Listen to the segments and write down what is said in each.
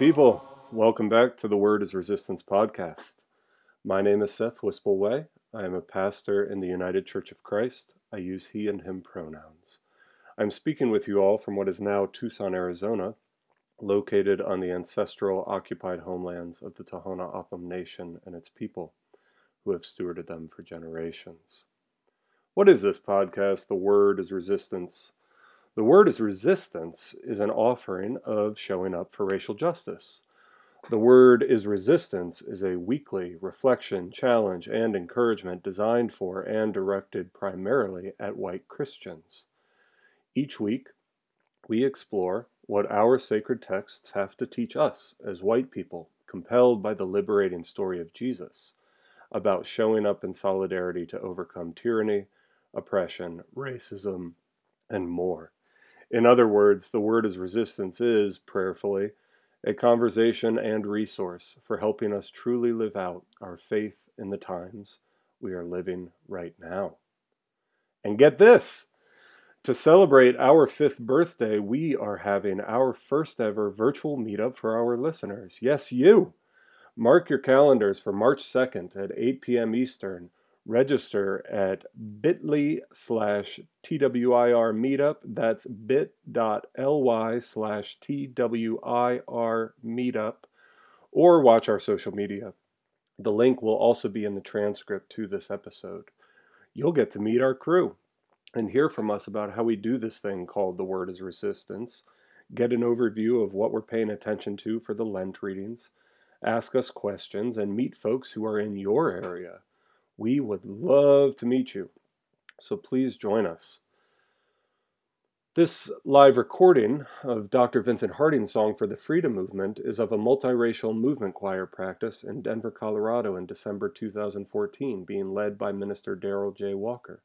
People, welcome back to the Word is Resistance podcast. My name is Seth Wispelwey. I am a pastor in the United Church of Christ. I use he and him pronouns. I'm speaking with you all from what is now Tucson, Arizona, located on the ancestral occupied homelands of the Tohono O'odham Nation and its people, who have stewarded them for generations. What is this podcast? The Word is Resistance. The word is resistance is an offering of showing up for racial justice. The word is resistance is a weekly reflection, challenge, and encouragement designed for and directed primarily at white Christians. Each week, we explore what our sacred texts have to teach us as white people, compelled by the liberating story of Jesus, about showing up in solidarity to overcome tyranny, oppression, racism, and more. In other words, the word is resistance is, prayerfully, a conversation and resource for helping us truly live out our faith in the times we are living right now. And get this! To celebrate our fifth birthday, we are having our first ever virtual meetup for our listeners. Yes, you! Mark your calendars for March 2nd at 8 p.m. Eastern register at bit.ly slash TWIR meetup. That's bit.ly slash TWIR meetup. Or watch our social media. The link will also be in the transcript to this episode. You'll get to meet our crew and hear from us about how we do this thing called The Word is Resistance, get an overview of what we're paying attention to for the Lent readings, ask us questions, and meet folks who are in your area we would love to meet you, so please join us. This live recording of Dr. Vincent Harding's song for the Freedom Movement is of a multiracial movement choir practice in Denver, Colorado in December 2014, being led by Minister Daryl J. Walker.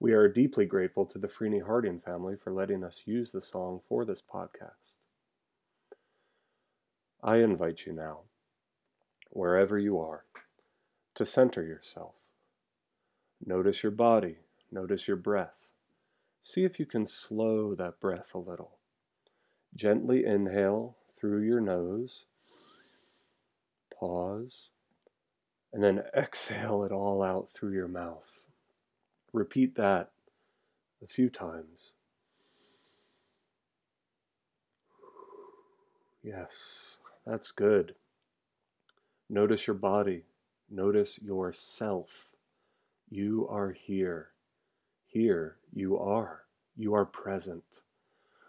We are deeply grateful to the Freeney Harding family for letting us use the song for this podcast. I invite you now, wherever you are, to center yourself Notice your body, notice your breath. See if you can slow that breath a little. Gently inhale through your nose, pause, and then exhale it all out through your mouth. Repeat that a few times. Yes, that's good. Notice your body, notice yourself. You are here. Here you are. You are present.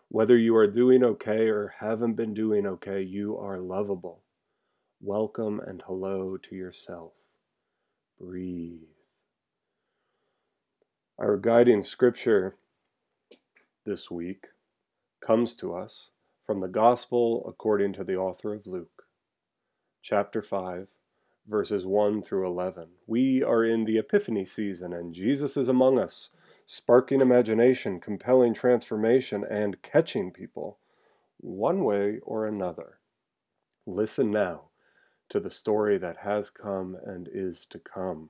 Whether you are doing okay or haven't been doing okay, you are lovable. Welcome and hello to yourself. Breathe. Our guiding scripture this week comes to us from the Gospel according to the author of Luke, chapter 5, verses 1 through 11. We are in the Epiphany season, and Jesus is among us, sparking imagination, compelling transformation, and catching people one way or another. Listen now to the story that has come and is to come.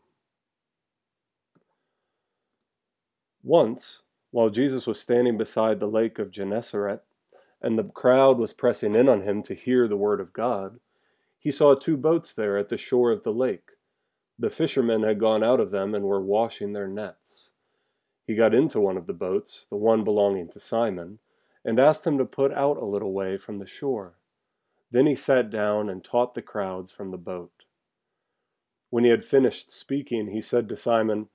Once, while Jesus was standing beside the lake of Gennesaret, and the crowd was pressing in on him to hear the word of God, he saw two boats there at the shore of the lake. The fishermen had gone out of them and were washing their nets. He got into one of the boats, the one belonging to Simon, and asked him to put out a little way from the shore. Then he sat down and taught the crowds from the boat. When he had finished speaking, he said to Simon,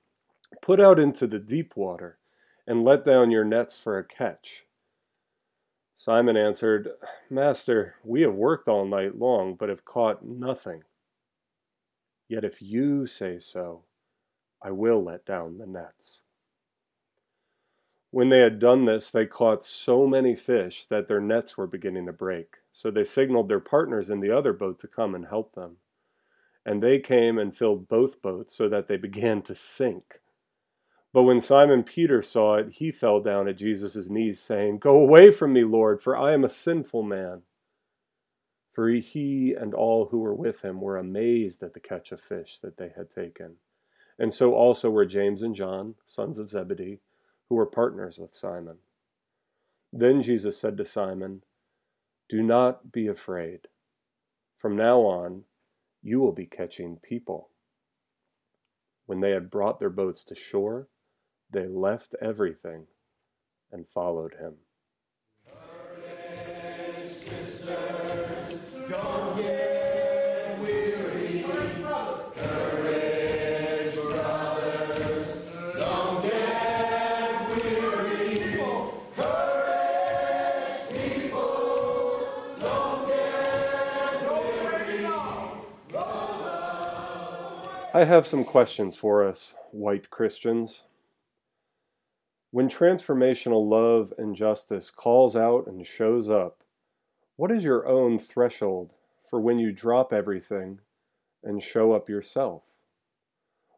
Put out into the deep water, and let down your nets for a catch. Simon answered, Master, we have worked all night long, but have caught nothing. Yet if you say so, I will let down the nets. When they had done this, they caught so many fish that their nets were beginning to break. So they signaled their partners in the other boat to come and help them. And they came and filled both boats so that they began to sink. But when Simon Peter saw it, he fell down at Jesus' knees, saying, Go away from me, Lord, for I am a sinful man. For he and all who were with him were amazed at the catch of fish that they had taken. And so also were James and John, sons of Zebedee, who were partners with Simon. Then Jesus said to Simon, Do not be afraid. From now on, you will be catching people. When they had brought their boats to shore, they left everything and followed him. I have some questions for us, white Christians. When transformational love and justice calls out and shows up, what is your own threshold for when you drop everything and show up yourself?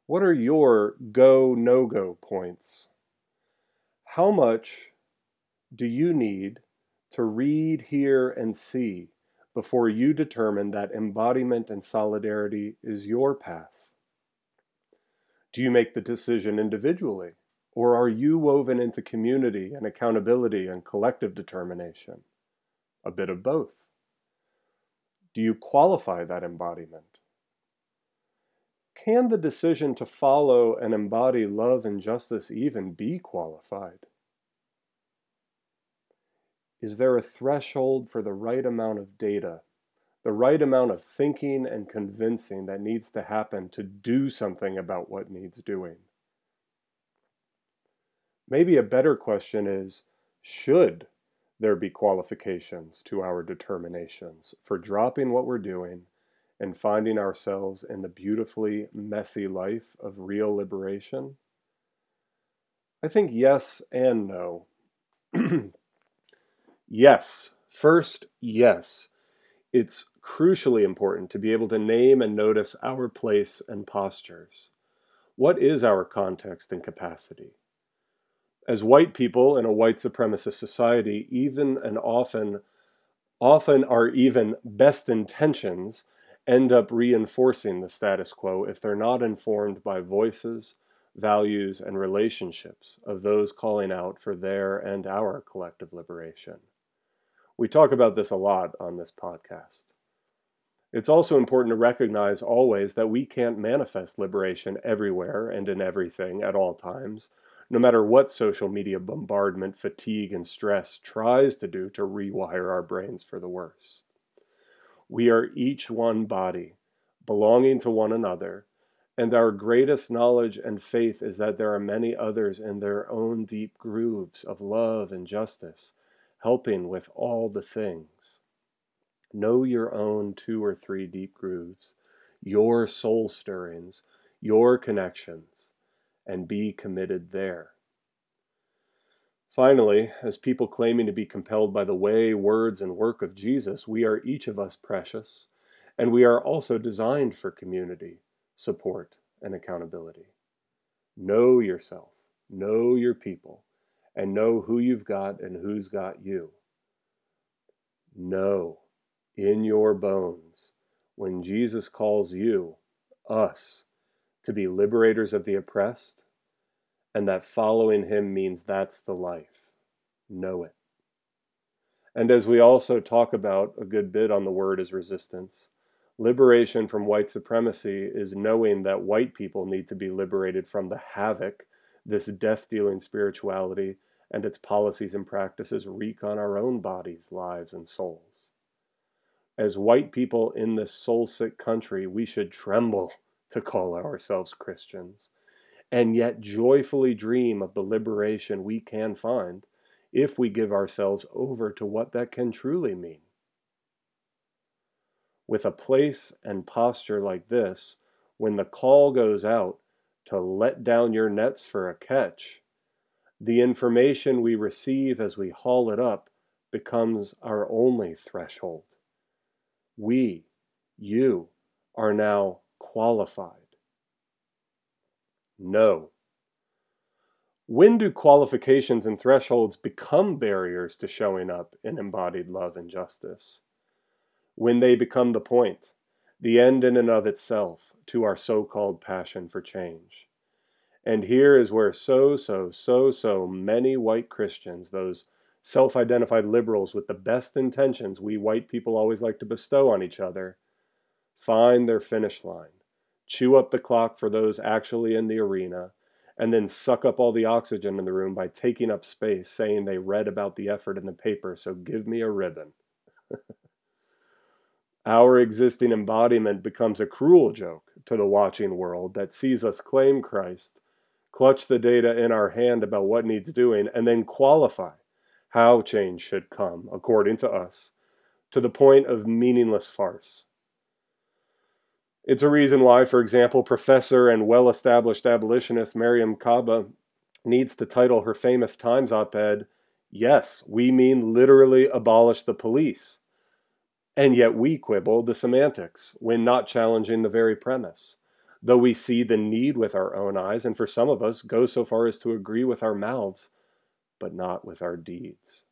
What are your go no go points? How much do you need to read, hear, and see before you determine that embodiment and solidarity is your path? Do you make the decision individually? Or are you woven into community and accountability and collective determination? A bit of both. Do you qualify that embodiment? Can the decision to follow and embody love and justice even be qualified? Is there a threshold for the right amount of data the right amount of thinking and convincing that needs to happen to do something about what needs doing. Maybe a better question is should there be qualifications to our determinations for dropping what we're doing and finding ourselves in the beautifully messy life of real liberation? I think yes and no. yes. First, yes it's crucially important to be able to name and notice our place and postures. What is our context and capacity? As white people in a white supremacist society, even and often, often our even best intentions end up reinforcing the status quo if they're not informed by voices, values, and relationships of those calling out for their and our collective liberation. We talk about this a lot on this podcast. It's also important to recognize always that we can't manifest liberation everywhere and in everything at all times, no matter what social media bombardment, fatigue, and stress tries to do to rewire our brains for the worst. We are each one body, belonging to one another, and our greatest knowledge and faith is that there are many others in their own deep grooves of love and justice helping with all the things. Know your own two or three deep grooves, your soul stirrings, your connections, and be committed there. Finally, as people claiming to be compelled by the way, words, and work of Jesus, we are each of us precious, and we are also designed for community, support, and accountability. Know yourself, know your people, and know who you've got and who's got you. Know in your bones when Jesus calls you, us, to be liberators of the oppressed, and that following him means that's the life. Know it. And as we also talk about a good bit on the word is resistance, liberation from white supremacy is knowing that white people need to be liberated from the havoc this death dealing spirituality and its policies and practices wreak on our own bodies, lives, and souls. As white people in this soul sick country, we should tremble to call ourselves Christians, and yet joyfully dream of the liberation we can find if we give ourselves over to what that can truly mean. With a place and posture like this, when the call goes out, to let down your nets for a catch, the information we receive as we haul it up becomes our only threshold. We, you, are now qualified. No. When do qualifications and thresholds become barriers to showing up in embodied love and justice? When they become the point, the end in and of itself to our so called passion for change. And here is where so, so, so, so many white Christians, those self identified liberals with the best intentions we white people always like to bestow on each other find their finish line, chew up the clock for those actually in the arena, and then suck up all the oxygen in the room by taking up space, saying they read about the effort in the paper, so give me a ribbon. Our existing embodiment becomes a cruel joke to the watching world that sees us claim Christ, clutch the data in our hand about what needs doing, and then qualify how change should come, according to us, to the point of meaningless farce. It's a reason why, for example, professor and well established abolitionist Mariame Kaba needs to title her famous Times op ed, Yes, we mean literally abolish the police. And yet we quibble the semantics when not challenging the very premise. Though we see the need with our own eyes, and for some of us go so far as to agree with our mouths, but not with our deeds.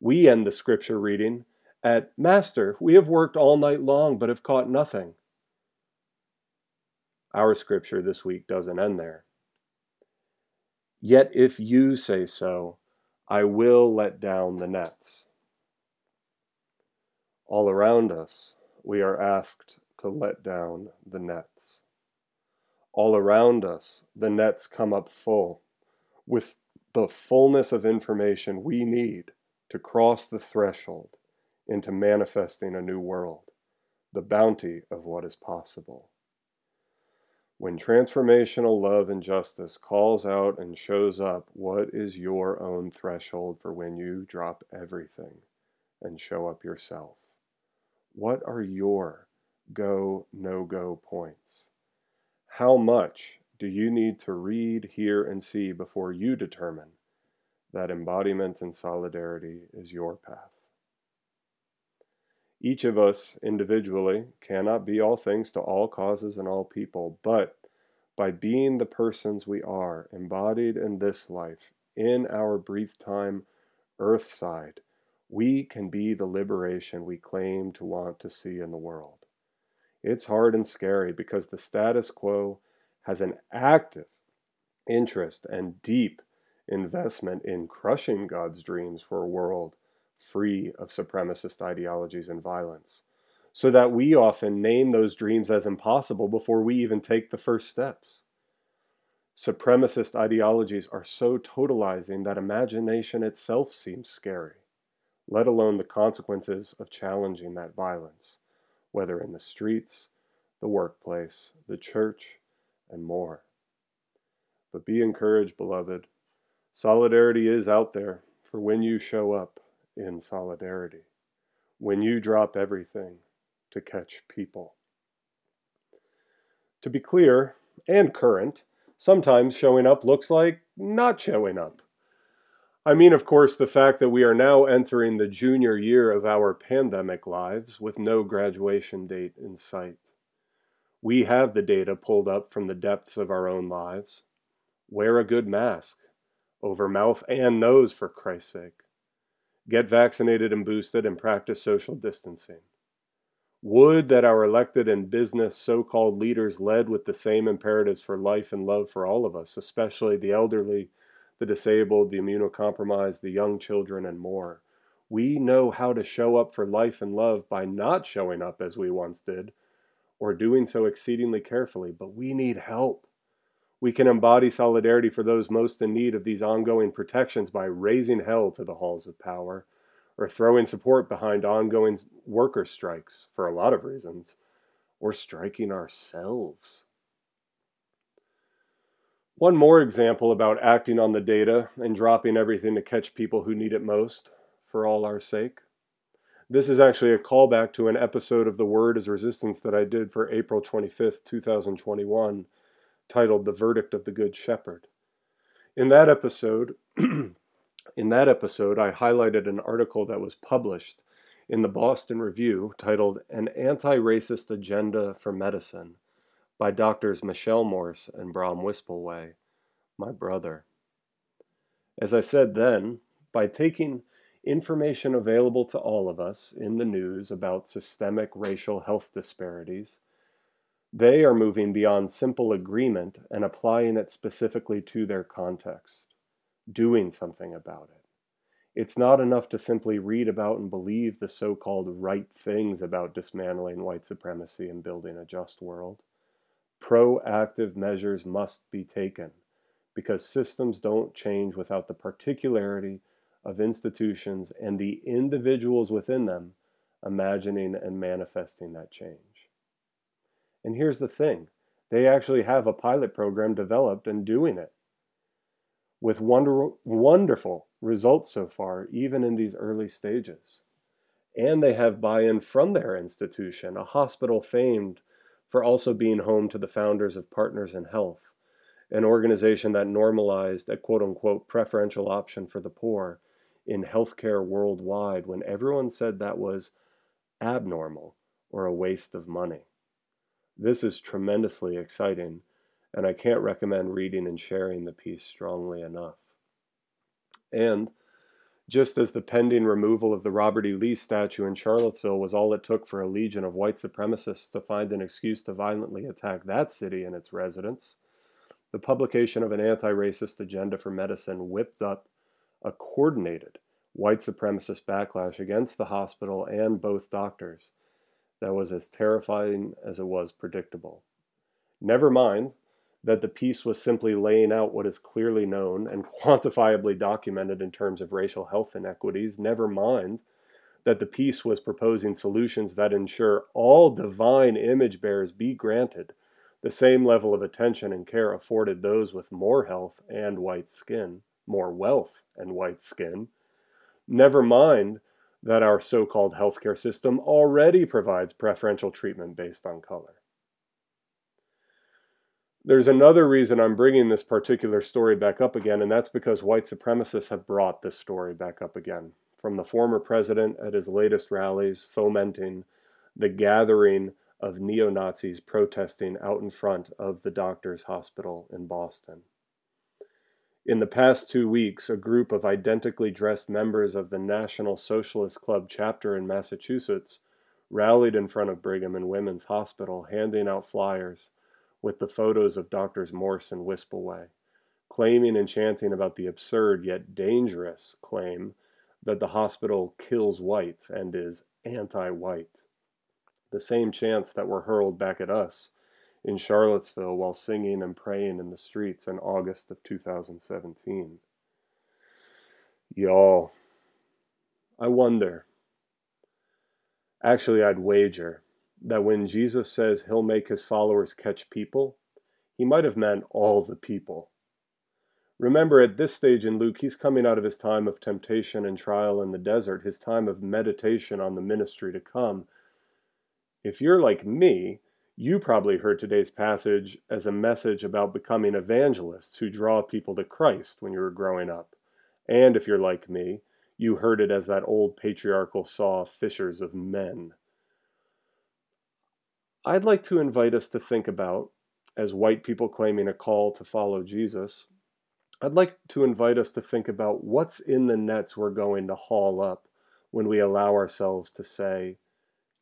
We end the scripture reading at Master, we have worked all night long, but have caught nothing. Our scripture this week doesn't end there. Yet if you say so, I will let down the nets. All around us, we are asked to let down the nets. All around us, the nets come up full with the fullness of information we need to cross the threshold into manifesting a new world, the bounty of what is possible. When transformational love and justice calls out and shows up, what is your own threshold for when you drop everything and show up yourself? What are your go, no go points? How much do you need to read, hear, and see before you determine that embodiment and solidarity is your path? Each of us individually cannot be all things to all causes and all people, but by being the persons we are, embodied in this life, in our brief time earthside, we can be the liberation we claim to want to see in the world. It's hard and scary because the status quo has an active interest and deep investment in crushing God's dreams for a world free of supremacist ideologies and violence, so that we often name those dreams as impossible before we even take the first steps. Supremacist ideologies are so totalizing that imagination itself seems scary, let alone the consequences of challenging that violence, whether in the streets, the workplace, the church, and more. But be encouraged, beloved. Solidarity is out there for when you show up in solidarity when you drop everything to catch people. To be clear and current, sometimes showing up looks like not showing up. I mean, of course, the fact that we are now entering the junior year of our pandemic lives with no graduation date in sight. We have the data pulled up from the depths of our own lives. Wear a good mask over mouth and nose, for Christ's sake get vaccinated and boosted, and practice social distancing. Would that our elected and business so called leaders led with the same imperatives for life and love for all of us, especially the elderly, the disabled, the immunocompromised, the young children, and more. We know how to show up for life and love by not showing up as we once did, or doing so exceedingly carefully, but we need help. We can embody solidarity for those most in need of these ongoing protections by raising hell to the halls of power, or throwing support behind ongoing worker strikes for a lot of reasons, or striking ourselves. One more example about acting on the data and dropping everything to catch people who need it most for all our sake. This is actually a callback to an episode of The Word is Resistance that I did for April 25th, 2021 titled The Verdict of the Good Shepherd. In that episode, in that episode, I highlighted an article that was published in the Boston Review titled An Anti-Racist Agenda for Medicine by Doctors Michelle Morse and Bram Wispelwey, my brother. As I said then, by taking information available to all of us in the news about systemic racial health disparities they are moving beyond simple agreement and applying it specifically to their context, doing something about it. It's not enough to simply read about and believe the so called right things about dismantling white supremacy and building a just world. Proactive measures must be taken because systems don't change without the particularity of institutions and the individuals within them imagining and manifesting that change. And here's the thing they actually have a pilot program developed and doing it with wonder, wonderful results so far, even in these early stages. And they have buy in from their institution, a hospital famed for also being home to the founders of Partners in Health, an organization that normalized a quote unquote preferential option for the poor in healthcare worldwide when everyone said that was abnormal or a waste of money. This is tremendously exciting, and I can't recommend reading and sharing the piece strongly enough. And just as the pending removal of the Robert E. Lee statue in Charlottesville was all it took for a legion of white supremacists to find an excuse to violently attack that city and its residents, the publication of an anti racist agenda for medicine whipped up a coordinated white supremacist backlash against the hospital and both doctors that was as terrifying as it was predictable. Never mind that the piece was simply laying out what is clearly known and quantifiably documented in terms of racial health inequities. Never mind that the piece was proposing solutions that ensure all divine image bearers be granted the same level of attention and care afforded those with more health and white skin, more wealth and white skin. Never mind that our so called healthcare system already provides preferential treatment based on color. There's another reason I'm bringing this particular story back up again, and that's because white supremacists have brought this story back up again. From the former president at his latest rallies fomenting the gathering of neo Nazis protesting out in front of the doctor's hospital in Boston. In the past two weeks, a group of identically dressed members of the National Socialist Club chapter in Massachusetts rallied in front of Brigham and Women's Hospital, handing out flyers with the photos of Doctors Morse and Wispelwey, claiming and chanting about the absurd yet dangerous claim that the hospital kills whites and is anti white. The same chants that were hurled back at us in Charlottesville while singing and praying in the streets in August of 2017. Y'all, I wonder. Actually, I'd wager that when Jesus says he'll make his followers catch people, he might have meant all the people. Remember, at this stage in Luke, he's coming out of his time of temptation and trial in the desert, his time of meditation on the ministry to come. If you're like me, you probably heard today's passage as a message about becoming evangelists who draw people to Christ when you were growing up. And if you're like me, you heard it as that old patriarchal saw fishers of men. I'd like to invite us to think about, as white people claiming a call to follow Jesus, I'd like to invite us to think about what's in the nets we're going to haul up when we allow ourselves to say,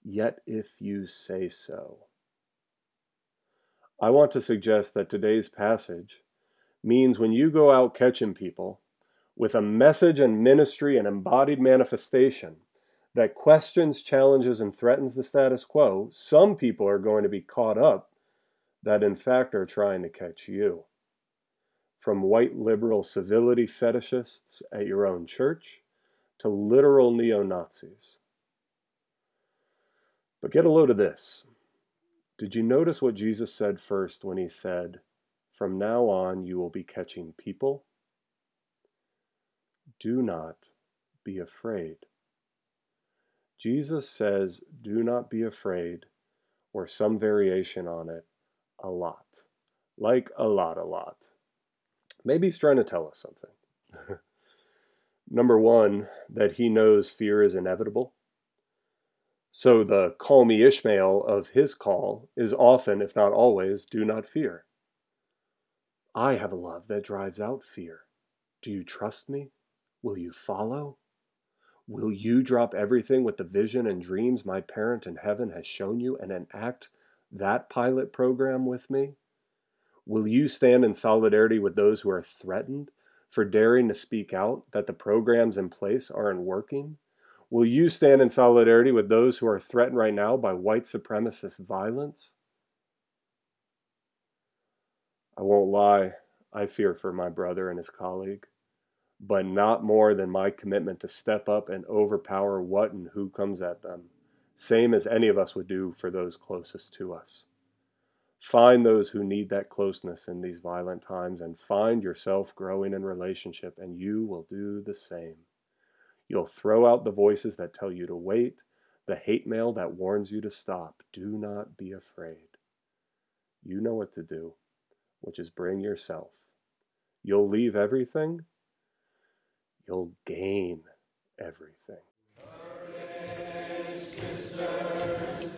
Yet if you say so. I want to suggest that today's passage means when you go out catching people with a message and ministry and embodied manifestation that questions, challenges, and threatens the status quo, some people are going to be caught up that in fact are trying to catch you. From white liberal civility fetishists at your own church to literal neo Nazis. But get a load of this. Did you notice what Jesus said first when he said, From now on you will be catching people? Do not be afraid. Jesus says, Do not be afraid, or some variation on it, a lot. Like a lot, a lot. Maybe he's trying to tell us something. Number one, that he knows fear is inevitable. So the call me Ishmael of his call is often, if not always, do not fear. I have a love that drives out fear. Do you trust me? Will you follow? Will you drop everything with the vision and dreams my parent in heaven has shown you and enact that pilot program with me? Will you stand in solidarity with those who are threatened, for daring to speak out that the programs in place aren't working? Will you stand in solidarity with those who are threatened right now by white supremacist violence? I won't lie, I fear for my brother and his colleague, but not more than my commitment to step up and overpower what and who comes at them, same as any of us would do for those closest to us. Find those who need that closeness in these violent times and find yourself growing in relationship, and you will do the same. You'll throw out the voices that tell you to wait, the hate mail that warns you to stop. Do not be afraid. You know what to do, which is bring yourself. You'll leave everything, you'll gain everything. Sisters,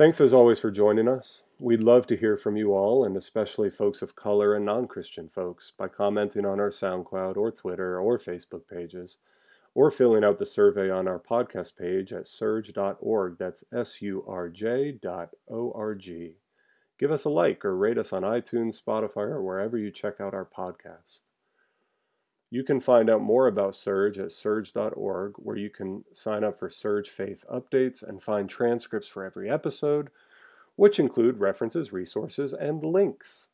Thanks as always for joining us. We'd love to hear from you all, and especially folks of color and non Christian folks, by commenting on our SoundCloud or Twitter or Facebook pages, or filling out the survey on our podcast page at surj.org. That's S U R J dot O R G. Give us a like or rate us on iTunes, Spotify, or wherever you check out our podcast. You can find out more about SURJ at surj.org, where you can sign up for SURJ Faith updates and find transcripts for every episode, which include references, resources, and links.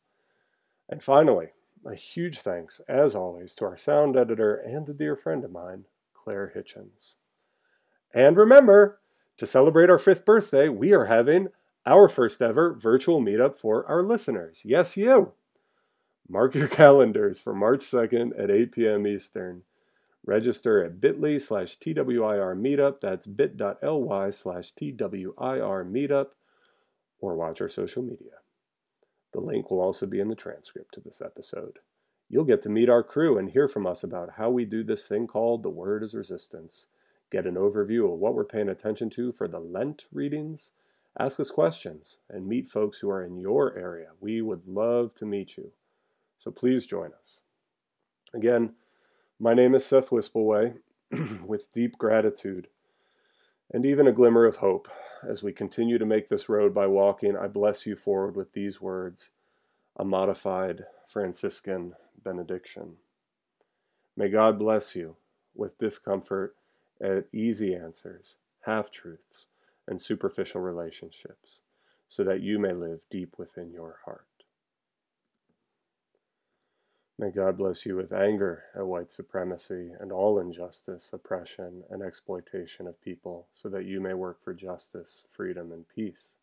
And finally, a huge thanks, as always, to our sound editor and a dear friend of mine, Claire Hitchens. And remember, to celebrate our fifth birthday, we are having our first ever virtual meetup for our listeners. Yes, you. Mark your calendars for March 2nd at 8 p.m. Eastern. Register at bit.ly slash TWIR meetup. That's bit.ly slash TWIR meetup. Or watch our social media. The link will also be in the transcript to this episode. You'll get to meet our crew and hear from us about how we do this thing called The Word is Resistance. Get an overview of what we're paying attention to for the Lent readings. Ask us questions and meet folks who are in your area. We would love to meet you. So please join us. Again, my name is Seth Wispelwey, with deep gratitude and even a glimmer of hope as we continue to make this road by walking. I bless you forward with these words, a modified Franciscan benediction. May God bless you with discomfort at easy answers, half truths, and superficial relationships, so that you may live deep within your heart. May God bless you with anger at white supremacy and all injustice, oppression, and exploitation of people, so that you may work for justice, freedom, and peace.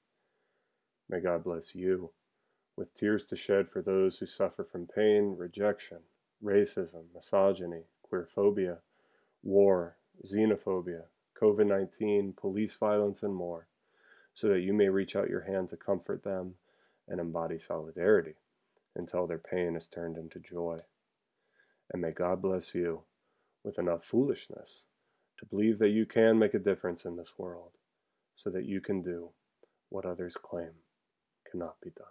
May God bless you with tears to shed for those who suffer from pain, rejection, racism, misogyny, queerphobia, war, xenophobia, COVID 19, police violence, and more, so that you may reach out your hand to comfort them and embody solidarity until their pain is turned into joy. And may God bless you with enough foolishness to believe that you can make a difference in this world so that you can do what others claim cannot be done.